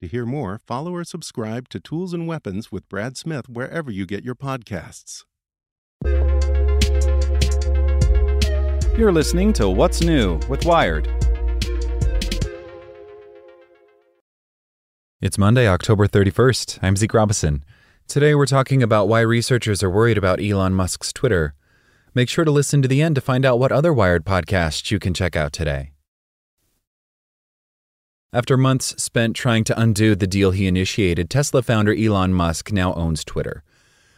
To hear more, follow or subscribe to Tools and Weapons with Brad Smith wherever you get your podcasts. You're listening to What's New with Wired. It's Monday, October 31st. I'm Zeke Robison. Today we're talking about why researchers are worried about Elon Musk's Twitter. Make sure to listen to the end to find out what other Wired podcasts you can check out today. After months spent trying to undo the deal he initiated, Tesla founder Elon Musk now owns Twitter.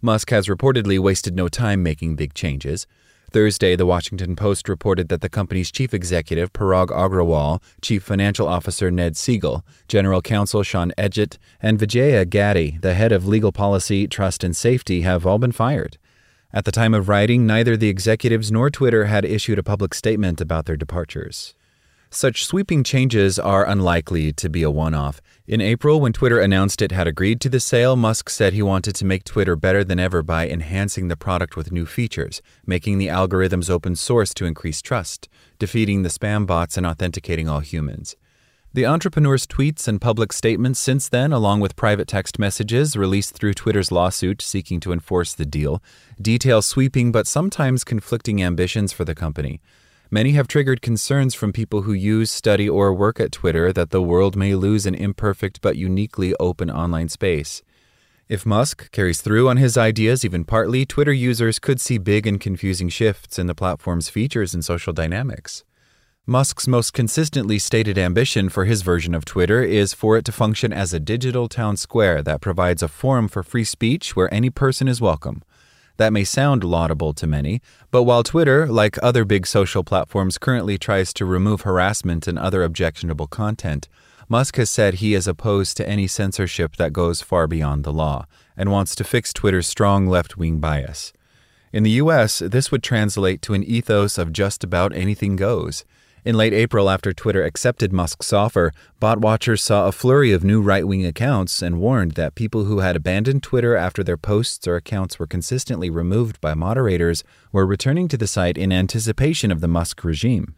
Musk has reportedly wasted no time making big changes. Thursday, the Washington Post reported that the company's chief executive, Parag Agrawal, chief financial officer Ned Segal, general counsel Sean Edgett, and Vijaya Gadde, the head of legal policy, trust, and safety, have all been fired. At the time of writing, neither the executives nor Twitter had issued a public statement about their departures. Such sweeping changes are unlikely to be a one off. In April, when Twitter announced it had agreed to the sale, Musk said he wanted to make Twitter better than ever by enhancing the product with new features, making the algorithms open source to increase trust, defeating the spam bots, and authenticating all humans. The entrepreneur's tweets and public statements since then, along with private text messages released through Twitter's lawsuit seeking to enforce the deal, detail sweeping but sometimes conflicting ambitions for the company. Many have triggered concerns from people who use, study, or work at Twitter that the world may lose an imperfect but uniquely open online space. If Musk carries through on his ideas even partly, Twitter users could see big and confusing shifts in the platform's features and social dynamics. Musk's most consistently stated ambition for his version of Twitter is for it to function as a digital town square that provides a forum for free speech where any person is welcome. That may sound laudable to many, but while Twitter, like other big social platforms, currently tries to remove harassment and other objectionable content, Musk has said he is opposed to any censorship that goes far beyond the law and wants to fix Twitter's strong left wing bias. In the US, this would translate to an ethos of just about anything goes. In late April, after Twitter accepted Musk's offer, bot watchers saw a flurry of new right wing accounts and warned that people who had abandoned Twitter after their posts or accounts were consistently removed by moderators were returning to the site in anticipation of the Musk regime.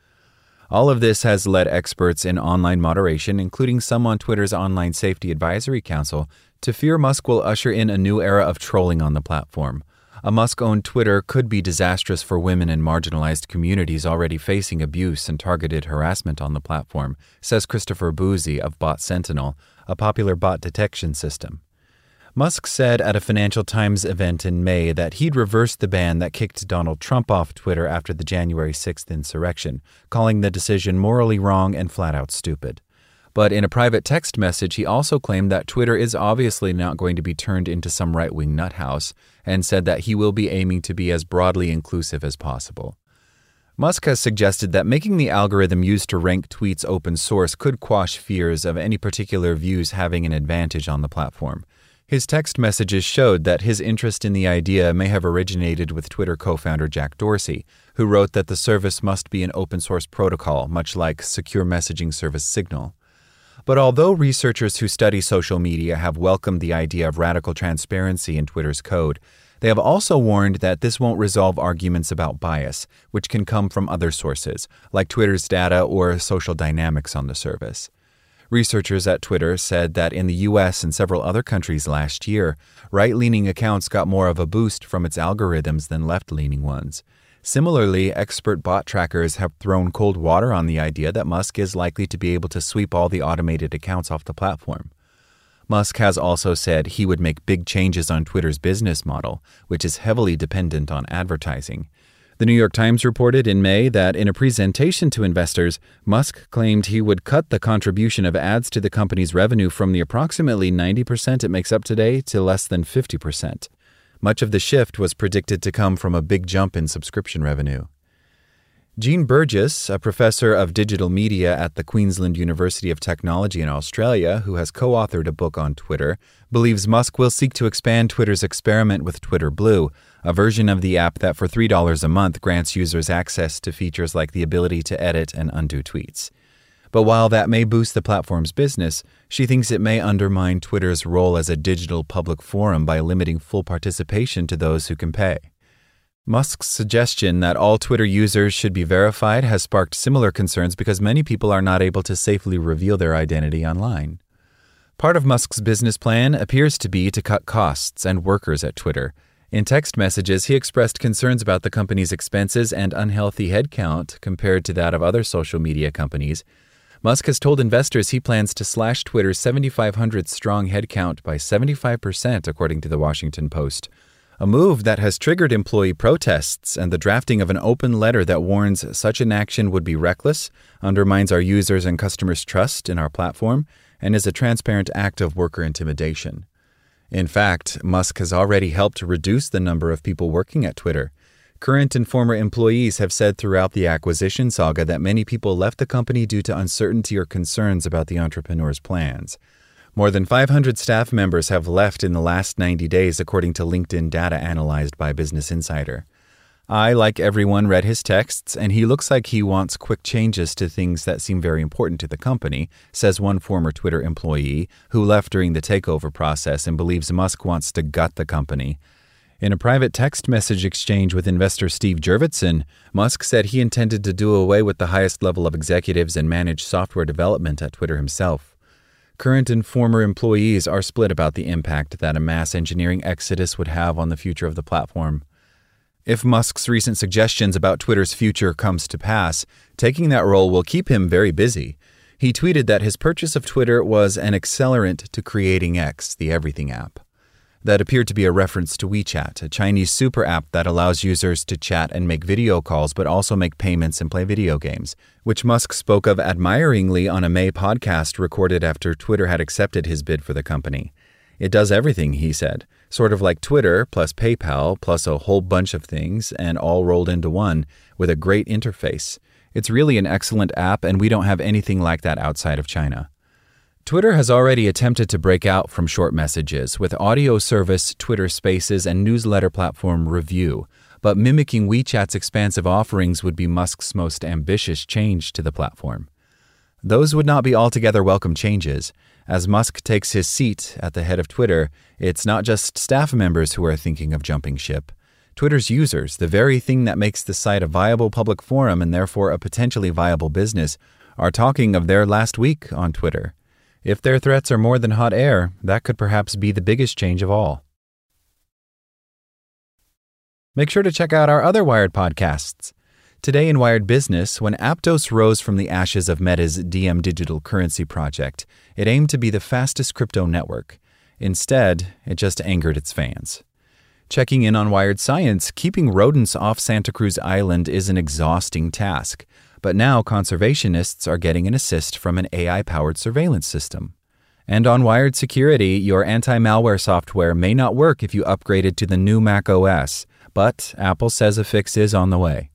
All of this has led experts in online moderation, including some on Twitter's Online Safety Advisory Council, to fear Musk will usher in a new era of trolling on the platform. A Musk owned Twitter could be disastrous for women and marginalized communities already facing abuse and targeted harassment on the platform, says Christopher Bouzy of Bot Sentinel, a popular bot detection system. Musk said at a Financial Times event in May that he'd reverse the ban that kicked Donald Trump off Twitter after the January 6th insurrection, calling the decision morally wrong and flat out stupid. But in a private text message, he also claimed that Twitter is obviously not going to be turned into some right wing nuthouse, and said that he will be aiming to be as broadly inclusive as possible. Musk has suggested that making the algorithm used to rank tweets open source could quash fears of any particular views having an advantage on the platform. His text messages showed that his interest in the idea may have originated with Twitter co founder Jack Dorsey, who wrote that the service must be an open source protocol, much like secure messaging service Signal. But although researchers who study social media have welcomed the idea of radical transparency in Twitter's code, they have also warned that this won't resolve arguments about bias, which can come from other sources, like Twitter's data or social dynamics on the service. Researchers at Twitter said that in the US and several other countries last year, right leaning accounts got more of a boost from its algorithms than left leaning ones. Similarly, expert bot trackers have thrown cold water on the idea that Musk is likely to be able to sweep all the automated accounts off the platform. Musk has also said he would make big changes on Twitter's business model, which is heavily dependent on advertising. The New York Times reported in May that in a presentation to investors, Musk claimed he would cut the contribution of ads to the company's revenue from the approximately 90% it makes up today to less than 50%. Much of the shift was predicted to come from a big jump in subscription revenue. Jean Burgess, a professor of digital media at the Queensland University of Technology in Australia, who has co authored a book on Twitter, believes Musk will seek to expand Twitter's experiment with Twitter Blue, a version of the app that for $3 a month grants users access to features like the ability to edit and undo tweets. But while that may boost the platform's business, she thinks it may undermine Twitter's role as a digital public forum by limiting full participation to those who can pay. Musk's suggestion that all Twitter users should be verified has sparked similar concerns because many people are not able to safely reveal their identity online. Part of Musk's business plan appears to be to cut costs and workers at Twitter. In text messages, he expressed concerns about the company's expenses and unhealthy headcount compared to that of other social media companies. Musk has told investors he plans to slash Twitter's 7,500 strong headcount by 75%, according to the Washington Post a move that has triggered employee protests and the drafting of an open letter that warns such an action would be reckless, undermines our users' and customers' trust in our platform, and is a transparent act of worker intimidation. In fact, Musk has already helped reduce the number of people working at Twitter. Current and former employees have said throughout the acquisition saga that many people left the company due to uncertainty or concerns about the entrepreneur's plans. More than 500 staff members have left in the last 90 days, according to LinkedIn data analyzed by Business Insider. I, like everyone, read his texts, and he looks like he wants quick changes to things that seem very important to the company, says one former Twitter employee who left during the takeover process and believes Musk wants to gut the company. In a private text message exchange with investor Steve Jurvetson, Musk said he intended to do away with the highest level of executives and manage software development at Twitter himself. Current and former employees are split about the impact that a mass engineering exodus would have on the future of the platform. If Musk's recent suggestions about Twitter's future comes to pass, taking that role will keep him very busy. He tweeted that his purchase of Twitter was an accelerant to creating X, the everything app. That appeared to be a reference to WeChat, a Chinese super app that allows users to chat and make video calls but also make payments and play video games, which Musk spoke of admiringly on a May podcast recorded after Twitter had accepted his bid for the company. It does everything, he said, sort of like Twitter plus PayPal plus a whole bunch of things and all rolled into one with a great interface. It's really an excellent app, and we don't have anything like that outside of China. Twitter has already attempted to break out from short messages with audio service, Twitter Spaces, and newsletter platform Revue, but mimicking WeChat's expansive offerings would be Musk's most ambitious change to the platform. Those would not be altogether welcome changes. As Musk takes his seat at the head of Twitter, it's not just staff members who are thinking of jumping ship. Twitter's users, the very thing that makes the site a viable public forum and therefore a potentially viable business, are talking of their last week on Twitter. If their threats are more than hot air, that could perhaps be the biggest change of all. Make sure to check out our other Wired podcasts. Today in Wired Business, when Aptos rose from the ashes of Meta's Diem digital currency project, it aimed to be the fastest crypto network. Instead, it just angered its fans. Checking in on Wired Science, keeping rodents off Santa Cruz Island is an exhausting task. But now conservationists are getting an assist from an AI powered surveillance system. And on Wired Security, your anti malware software may not work if you upgraded to the new Mac OS, but Apple says a fix is on the way.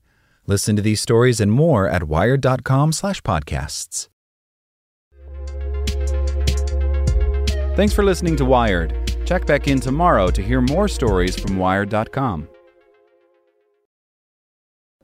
Listen to these stories and more at wired.com/podcasts. Thanks for listening to Wired. Check back in tomorrow to hear more stories from wired.com.